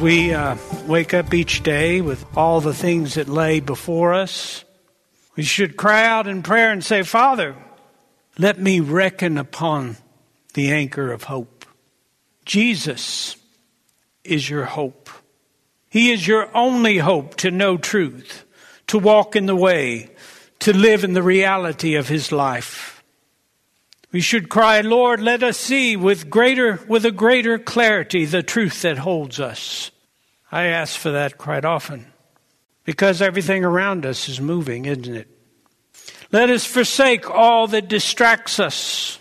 We uh, wake up each day with all the things that lay before us, we should cry out in prayer and say, Father, let me reckon upon the anchor of hope. Jesus is your hope. He is your only hope to know truth, to walk in the way, to live in the reality of His life. We should cry, Lord, let us see with greater, with a greater clarity the truth that holds us. I ask for that quite often because everything around us is moving, isn't it? Let us forsake all that distracts us.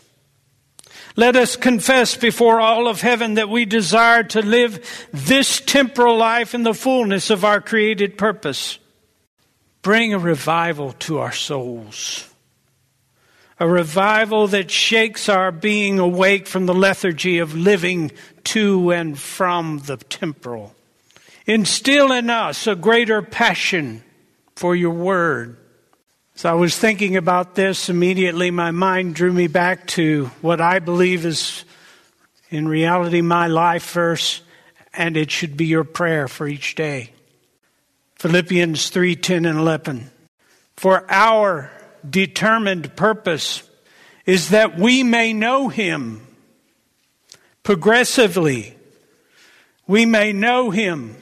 Let us confess before all of heaven that we desire to live this temporal life in the fullness of our created purpose. Bring a revival to our souls a revival that shakes our being awake from the lethargy of living to and from the temporal. Instill in us a greater passion for your word. As I was thinking about this, immediately my mind drew me back to what I believe is in reality my life verse, and it should be your prayer for each day. Philippians 3 10 and 11. For our determined purpose is that we may know Him progressively. We may know Him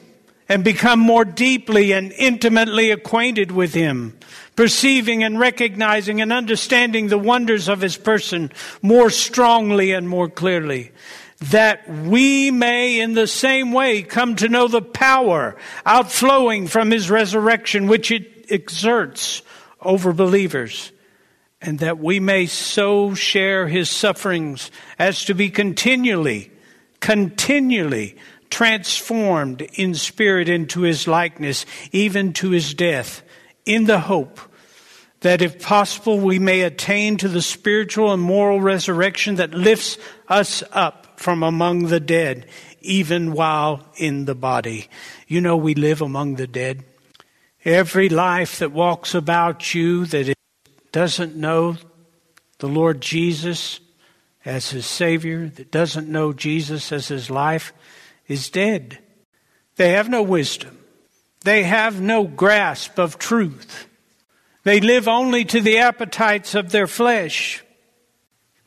and become more deeply and intimately acquainted with Him, perceiving and recognizing and understanding the wonders of His person more strongly and more clearly. That we may in the same way come to know the power outflowing from His resurrection, which it exerts over believers, and that we may so share his sufferings as to be continually, continually transformed in spirit into his likeness, even to his death, in the hope that if possible we may attain to the spiritual and moral resurrection that lifts us up from among the dead, even while in the body. You know, we live among the dead. Every life that walks about you that doesn't know the Lord Jesus as his Savior, that doesn't know Jesus as his life, is dead. They have no wisdom. They have no grasp of truth. They live only to the appetites of their flesh.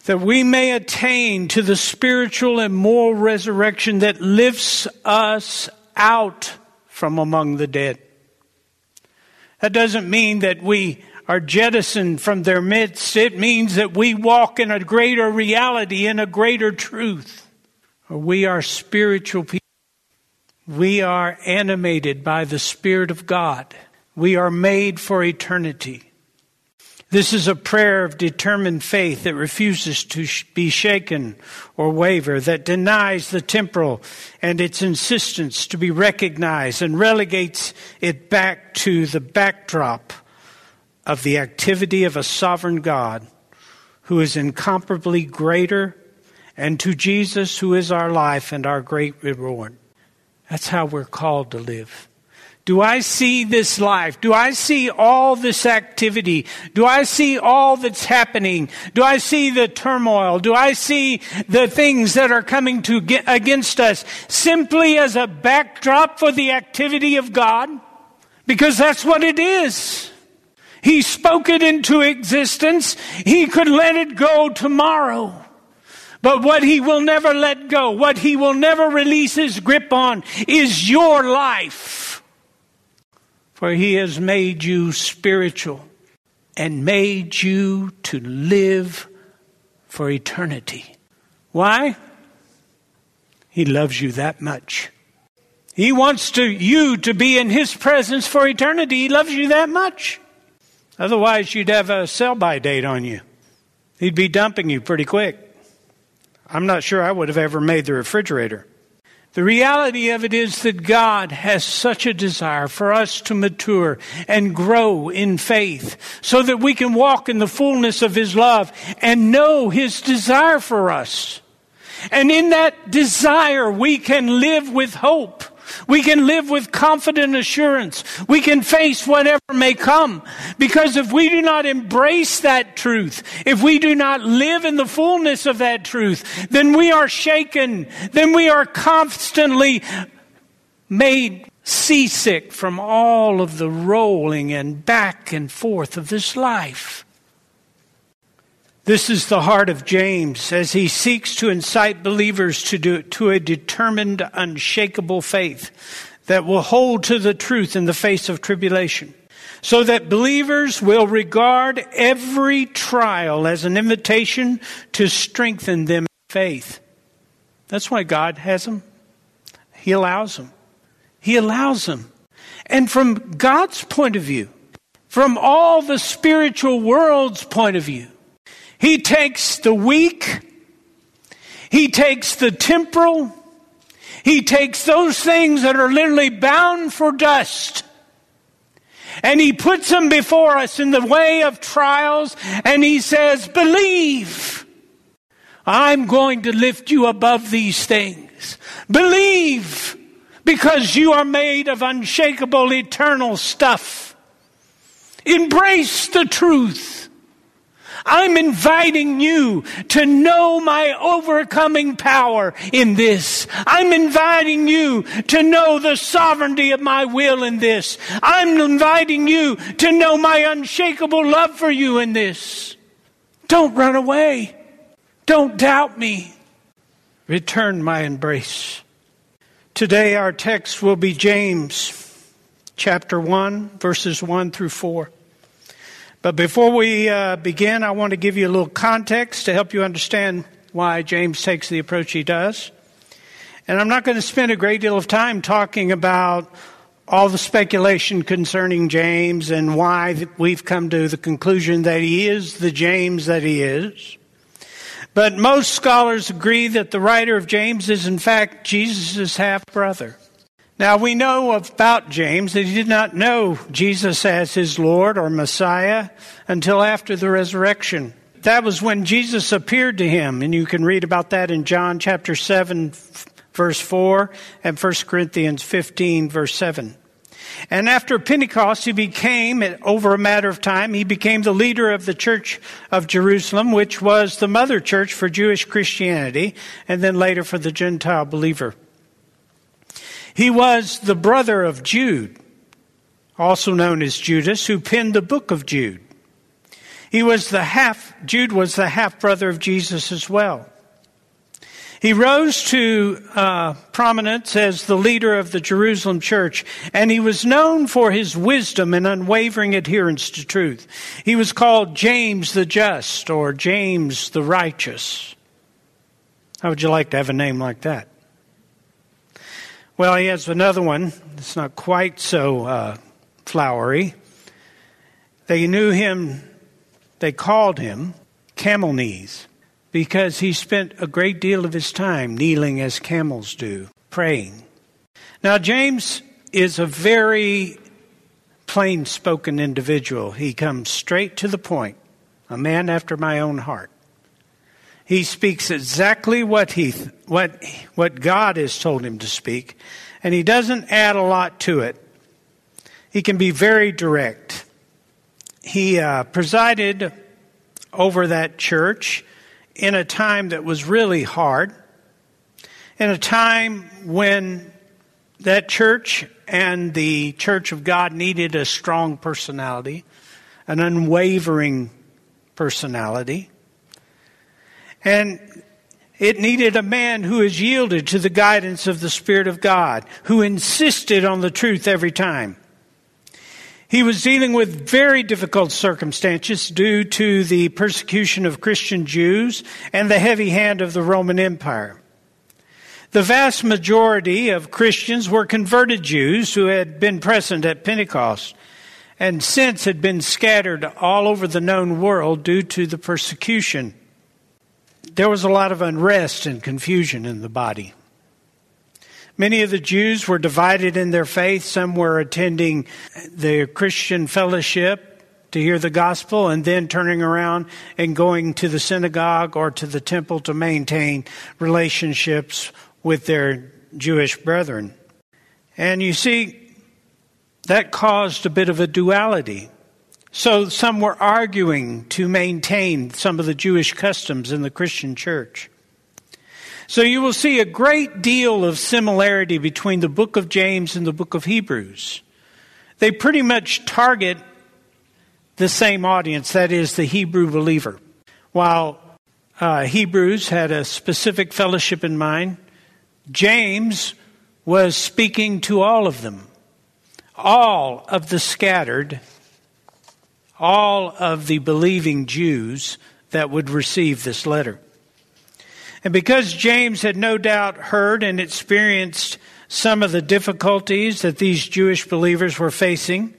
That we may attain to the spiritual and moral resurrection that lifts us out from among the dead. That doesn't mean that we are jettisoned from their midst. It means that we walk in a greater reality, in a greater truth. We are spiritual people. We are animated by the Spirit of God. We are made for eternity. This is a prayer of determined faith that refuses to be shaken or waver, that denies the temporal and its insistence to be recognized and relegates it back to the backdrop of the activity of a sovereign God who is incomparably greater and to Jesus who is our life and our great reward. That's how we're called to live Do I see this life? Do I see all this activity? Do I see all that's happening? Do I see the turmoil? Do I see the things that are coming to get against us simply as a backdrop for the activity of God? Because that's what it is. He spoke it into existence. He could let it go tomorrow. But what he will never let go, what he will never release his grip on is your life for he has made you spiritual and made you to live for eternity. Why? He loves you that much. He wants to, you to be in his presence for eternity. He loves you that much. Otherwise, you'd have a sell by date on you. He'd be dumping you pretty quick. I'm not sure I would have ever made the refrigerator. The reality of it is that God has such a desire for us to mature and grow in faith so that we can walk in the fullness of His love and know His desire for us. And in that desire, we can live with hope. We can live with confident assurance. We can face whatever may come. Because if we do not embrace that truth, if we do not live in the fullness of that truth, then we are shaken. Then we are constantly made seasick from all of the rolling and back and forth of this life. This is the heart of James as he seeks to incite believers to, do, to a determined, unshakable faith that will hold to the truth in the face of tribulation. So that believers will regard every trial as an invitation to strengthen them in faith. That's why God has them. He allows them. He allows them. And from God's point of view, from all the spiritual world's point of view, he takes the weak, he takes the temporal, he takes those things that are literally bound for dust. And he puts them before us in the way of trials, and he says, Believe. I'm going to lift you above these things. Believe, because you are made of unshakable, eternal stuff. Embrace the truth. I'm inviting you to know my overcoming power in this. I'm inviting you to know the sovereignty of my will in this. I'm inviting you to know my unshakable love for you in this. Don't run away. Don't doubt me. Return my embrace. Today our text will be James chapter 1 verses 1 through 4. But before we uh, begin, I want to give you a little context to help you understand why James takes the approach he does. And I'm not going to spend a great deal of time talking about all the speculation concerning James and why we've come to the conclusion that he is the James that he is. But most scholars agree that the writer of James is in fact Jesus' half brother. Now we know about James that he did not know Jesus as his Lord or Messiah until after the resurrection. That was when Jesus appeared to him, and you can read about that in John chapter 7, verse 4, and 1 Corinthians 15, verse 7. And after Pentecost, he became, over a matter of time, he became the leader of the church of Jerusalem, which was the mother church for Jewish Christianity, and then later for the Gentile believer. He was the brother of Jude, also known as Judas, who penned the book of Jude. He was the half, Jude was the half brother of Jesus as well. He rose to uh, prominence as the leader of the Jerusalem church, and he was known for his wisdom and unwavering adherence to truth. He was called James the Just or James the Righteous. How would you like to have a name like that? Well, he has another one. It's not quite so uh, flowery. They knew him, they called him Camel Knees because he spent a great deal of his time kneeling as camels do, praying. Now, James is a very plain spoken individual. He comes straight to the point, a man after my own heart. He speaks exactly what he what what God has told him to speak, and he doesn't add a lot to it. He can be very direct. He uh, presided over that church in a time that was really hard, in a time when that church and the church of God needed a strong personality, an unwavering personality. And it needed a man who is yielded to the guidance of the Spirit of God, who insisted on the truth every time. He was dealing with very difficult circumstances due to the persecution of Christian Jews and the heavy hand of the Roman Empire. The vast majority of Christians were converted Jews who had been present at Pentecost and since had been scattered all over the known world due to the persecution. There was a lot of unrest and confusion in the body. Many of the Jews were divided in their faith. Some were attending the Christian fellowship to hear the gospel and then turning around and going to the synagogue or to the temple to maintain relationships with their Jewish brethren. And you see, that caused a bit of a duality. So some were arguing to maintain some of the Jewish customs in the Christian church. So you will see a great deal of similarity between the book of James and the book of Hebrews. They pretty much target the same audience, that is, the Hebrew believer. While uh, Hebrews had a specific fellowship in mind, James was speaking to all of them, all of the scattered, all of the believing Jews that would receive this letter. And because James had no doubt heard and experienced some of the difficulties that these Jewish believers were facing,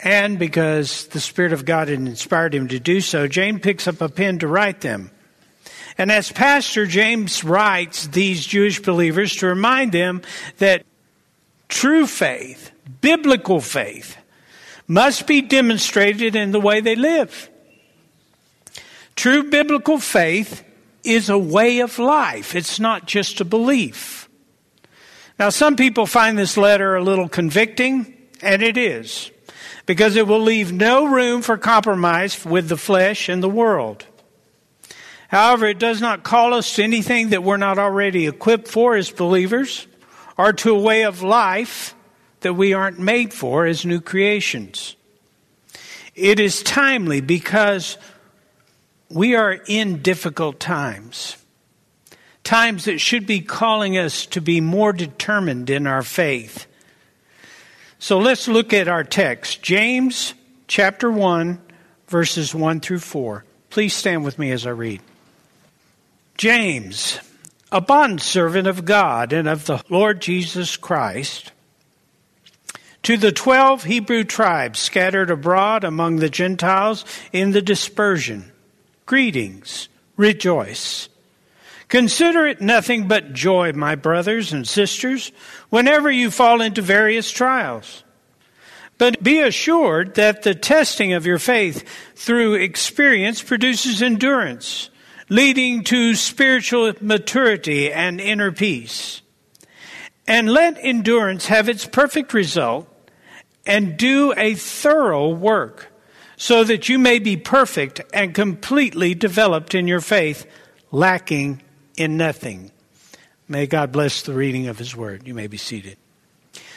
and because the Spirit of God had inspired him to do so, James picks up a pen to write them. And as pastor, James writes these Jewish believers to remind them that true faith, biblical faith, must be demonstrated in the way they live. True biblical faith is a way of life. It's not just a belief. Now, some people find this letter a little convicting, and it is, because it will leave no room for compromise with the flesh and the world. However, it does not call us to anything that we're not already equipped for as believers, or to a way of life that we aren't made for as new creations. It is timely because we are in difficult times. Times that should be calling us to be more determined in our faith. So let's look at our text. James chapter 1, verses 1 through 4. Please stand with me as I read. James, a bondservant of God and of the Lord Jesus Christ, to the twelve Hebrew tribes scattered abroad among the Gentiles in the dispersion Greetings. Rejoice. Consider it nothing but joy, my brothers and sisters, whenever you fall into various trials. But be assured that the testing of your faith through experience produces endurance, leading to spiritual maturity and inner peace. And let endurance have its perfect result and do a thorough work so that you may be perfect and completely developed in your faith, lacking in nothing. May God bless the reading of His Word. You may be seated.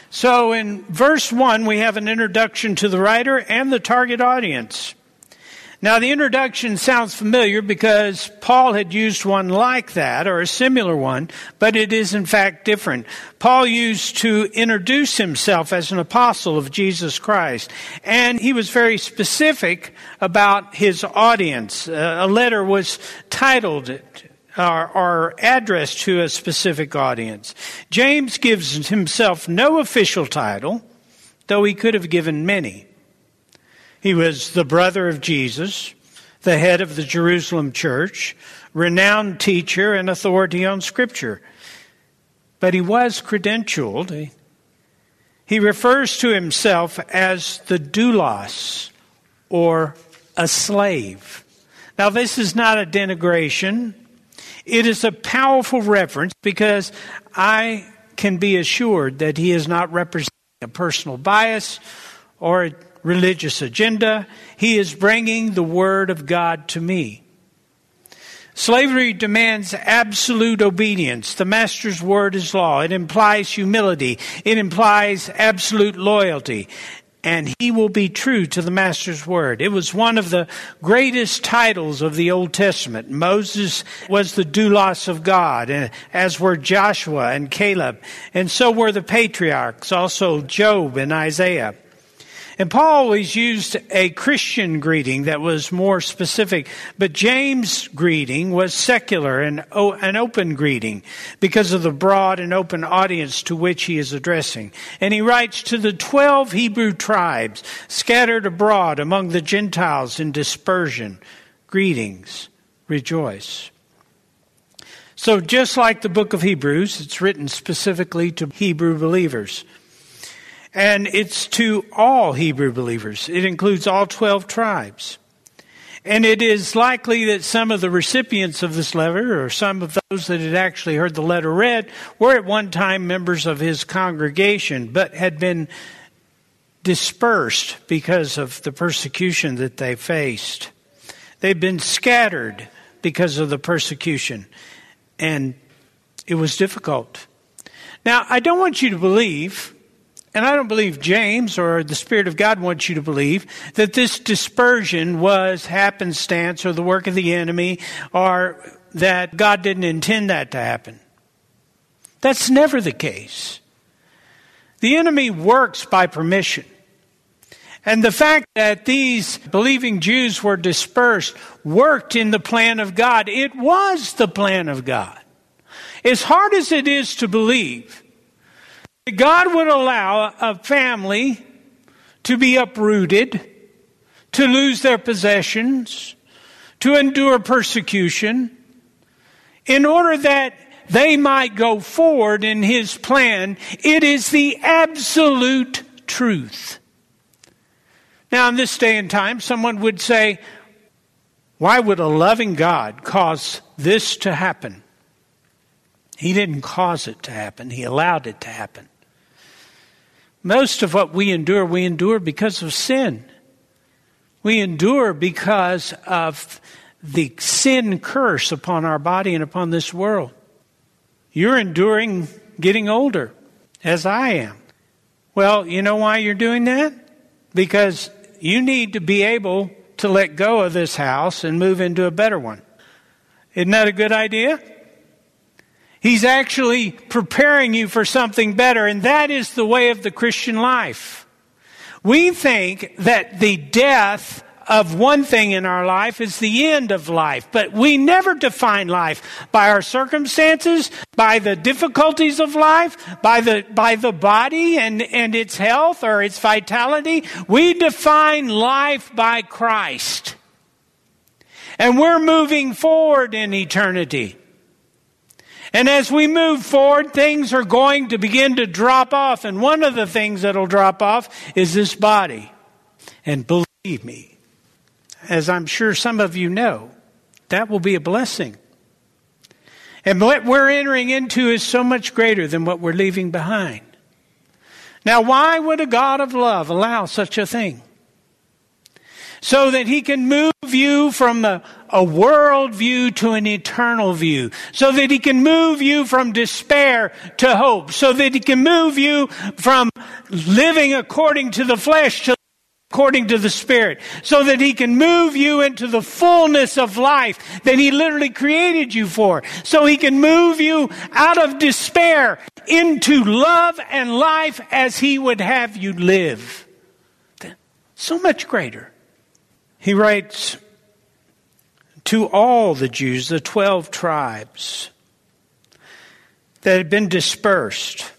So, in verse 1, we have an introduction to the writer and the target audience. Now, the introduction sounds familiar because Paul had used one like that or a similar one, but it is in fact different. Paul used to introduce himself as an apostle of Jesus Christ, and he was very specific about his audience. Uh, a letter was titled or, or addressed to a specific audience. James gives himself no official title, though he could have given many. He was the brother of Jesus, the head of the Jerusalem church, renowned teacher and authority on Scripture. But he was credentialed. He refers to himself as the doulos, or a slave. Now, this is not a denigration. It is a powerful reference because I can be assured that he is not representing a personal bias or a religious agenda. He is bringing the Word of God to me. Slavery demands absolute obedience. The master's word is law. It implies humility. It implies absolute loyalty and he will be true to the master's word. It was one of the greatest titles of the Old Testament. Moses was the doulos of God, eh, as were Joshua and Caleb, and so were the patriarchs, also Job and Isaiah. And Paul always used a Christian greeting that was more specific, but James' greeting was secular and an open greeting because of the broad and open audience to which he is addressing. And he writes to the twelve Hebrew tribes scattered abroad among the Gentiles in dispersion, greetings, rejoice. So just like the book of Hebrews, it's written specifically to Hebrew believers. And it's to all Hebrew believers. It includes all 12 tribes. And it is likely that some of the recipients of this letter, or some of those that had actually heard the letter read, were at one time members of his congregation, but had been dispersed because of the persecution that they faced. They'd been scattered because of the persecution, and it was difficult. Now, I don't want you to believe and I don't believe James or the Spirit of God wants you to believe that this dispersion was happenstance or the work of the enemy or that God didn't intend that to happen. That's never the case. The enemy works by permission. And the fact that these believing Jews were dispersed worked in the plan of God. It was the plan of God. As hard as it is to believe, God would allow a family to be uprooted, to lose their possessions, to endure persecution, in order that they might go forward in His plan. It is the absolute truth. Now, in this day and time, someone would say, why would a loving God cause this to happen? He didn't cause it to happen, He allowed it to happen. Most of what we endure, we endure because of sin. We endure because of the sin curse upon our body and upon this world. You're enduring getting older, as I am. Well, you know why you're doing that? Because you need to be able to let go of this house and move into a better one. Isn't that a good idea? He's actually preparing you for something better, and that is the way of the Christian life. We think that the death of one thing in our life is the end of life, but we never define life by our circumstances, by the difficulties of life, by the, by the body and, and its health or its vitality. We define life by Christ. And we're moving forward in eternity. And as we move forward, things are going to begin to drop off. And one of the things that'll drop off is this body. And believe me, as I'm sure some of you know, that will be a blessing. And what we're entering into is so much greater than what we're leaving behind. Now, why would a God of love allow such a thing? so that he can move you from a, a world view to an eternal view, so that he can move you from despair to hope, so that he can move you from living according to the flesh to according to the Spirit, so that He can move you into the fullness of life that He literally created you for, so He can move you out of despair into love and life as He would have you live. So much greater. He writes to all the Jews, the 12 tribes that had been dispersed.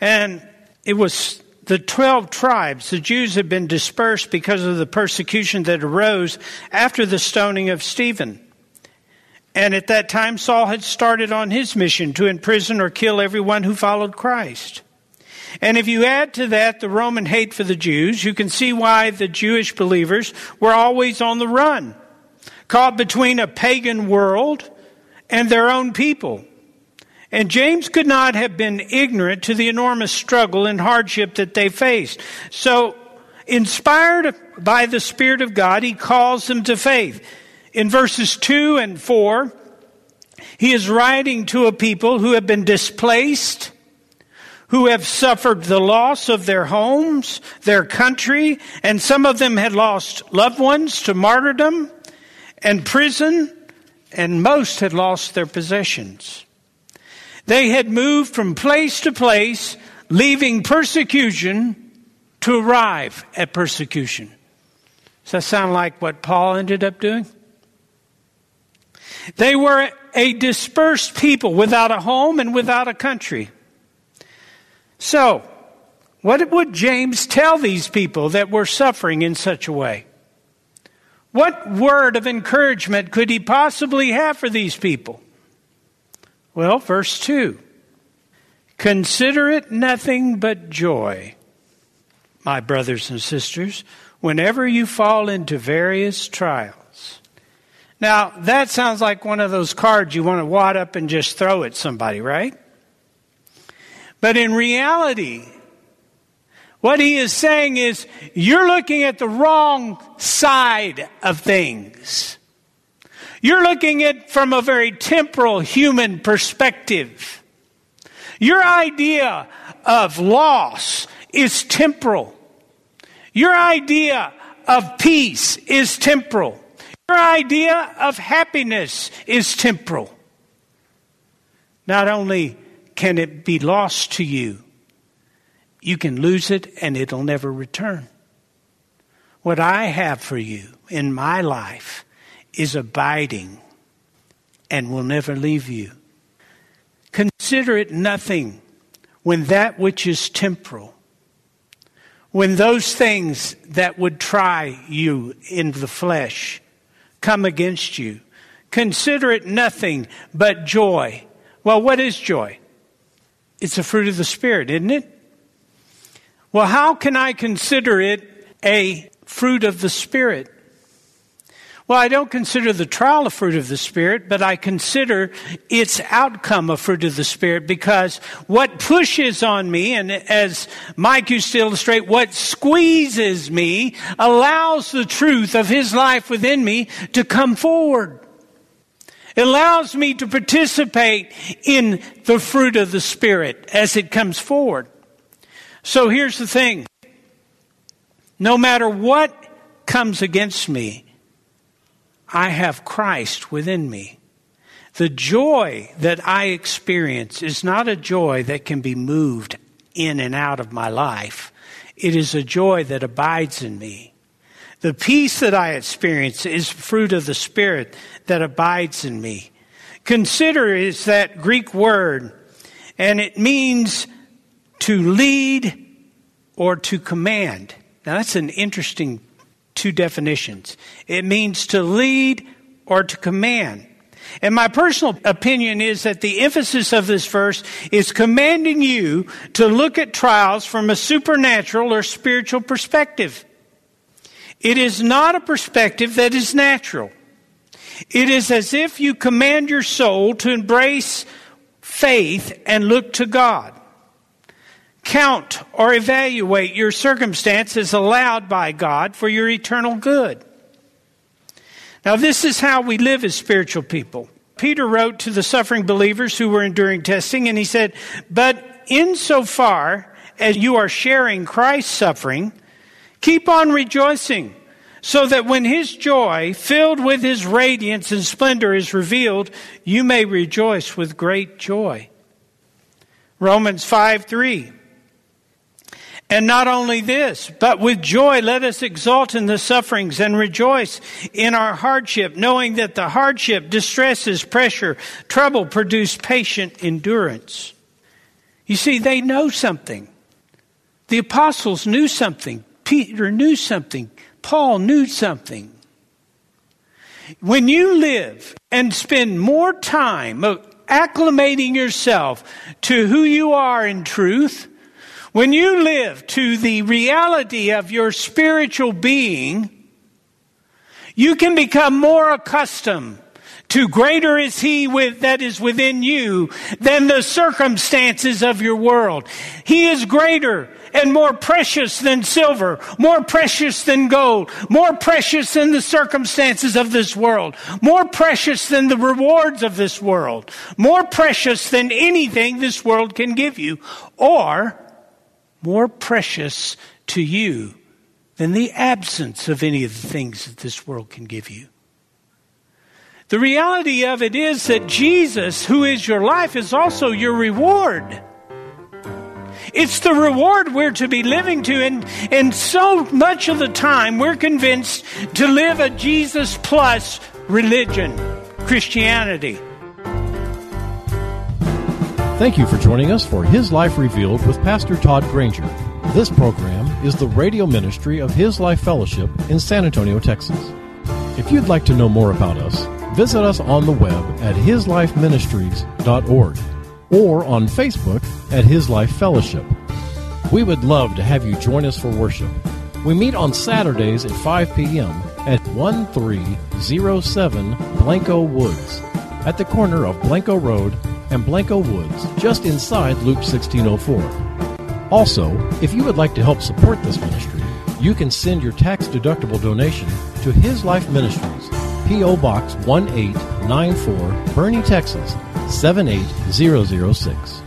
And it was the 12 tribes, the Jews had been dispersed because of the persecution that arose after the stoning of Stephen. And at that time, Saul had started on his mission to imprison or kill everyone who followed Christ. And if you add to that the Roman hate for the Jews, you can see why the Jewish believers were always on the run, caught between a pagan world and their own people. And James could not have been ignorant to the enormous struggle and hardship that they faced. So, inspired by the Spirit of God, he calls them to faith. In verses 2 and 4, he is writing to a people who have been displaced, who have suffered the loss of their homes, their country, and some of them had lost loved ones to martyrdom and prison, and most had lost their possessions. They had moved from place to place, leaving persecution to arrive at persecution. Does that sound like what Paul ended up doing? They were a dispersed people without a home and without a country. So, what would James tell these people that were suffering in such a way? What word of encouragement could he possibly have for these people? Well, verse 2 Consider it nothing but joy, my brothers and sisters, whenever you fall into various trials. Now, that sounds like one of those cards you want to wad up and just throw at somebody, right? But in reality, what he is saying is you're looking at the wrong side of things. You're looking at from a very temporal human perspective. Your idea of loss is temporal. Your idea of peace is temporal. Your idea of happiness is temporal. Not only can it be lost to you, you can lose it and it'll never return. What I have for you in my life is abiding and will never leave you. Consider it nothing when that which is temporal, when those things that would try you in the flesh come against you. Consider it nothing but joy. Well, what is joy? It's a fruit of the Spirit, isn't it? Well, how can I consider it a fruit of the Spirit? Well, I don't consider the trial a fruit of the Spirit, but I consider its outcome a fruit of the Spirit because what pushes on me, and as Mike used to illustrate, what squeezes me allows the truth of his life within me to come forward. It allows me to participate in the fruit of the Spirit as it comes forward. So here's the thing. No matter what comes against me, I have Christ within me. The joy that I experience is not a joy that can be moved in and out of my life. It is a joy that abides in me. The peace that I experience is fruit of the Spirit that abides in me. Consider is that Greek word, and it means to lead or to command. Now that's an interesting two definitions. It means to lead or to command. And my personal opinion is that the emphasis of this verse is commanding you to look at trials from a supernatural or spiritual perspective. It is not a perspective that is natural. It is as if you command your soul to embrace faith and look to God count or evaluate your circumstances allowed by God for your eternal good. Now, this is how we live as spiritual people. Peter wrote to the suffering believers who were enduring testing, and he said, But insofar as you are sharing Christ's suffering, keep on rejoicing, so that when his joy, filled with his radiance and splendor, is revealed, you may rejoice with great joy. Romans 5 3. And not only this, but with joy let us exult in the sufferings and rejoice in our hardship, knowing that the hardship, distresses, pressure, trouble produce patient endurance. You see, they know something. The apostles knew something. Peter knew something. Paul knew something. When you live and spend more time acclimating yourself to who you are in truth, when you live to the reality of your spiritual being, you can become more accustomed to greater is he with, that is within you than the circumstances of your world. He is greater and more precious than silver, more precious than gold, more precious than the circumstances of this world, more precious than the rewards of this world, more precious than anything this world can give you, or more precious to you than the absence of any of the things that this world can give you. The reality of it is that Jesus, who is your life, is also your reward. It's the reward we're to be living to. And, and so much of the time, we're convinced to live a Jesus plus religion, Christianity. Thank you for joining us for His Life Revealed with Pastor Todd Granger. This program is the radio ministry of His Life Fellowship in San Antonio, Texas. If you'd like to know more about us, visit us on the web at hislifeministries.org or on Facebook at His Life Fellowship. We would love to have you join us for worship. We meet on Saturdays at 5 p.m. at 1307 Blanco Woods, at the corner of Blanco Road and Blanco Woods, just inside Loop 1604. Also, if you would like to help support this ministry, you can send your tax deductible donation to His Life Ministries, P.O. Box 1894, Boerne, Texas 78006.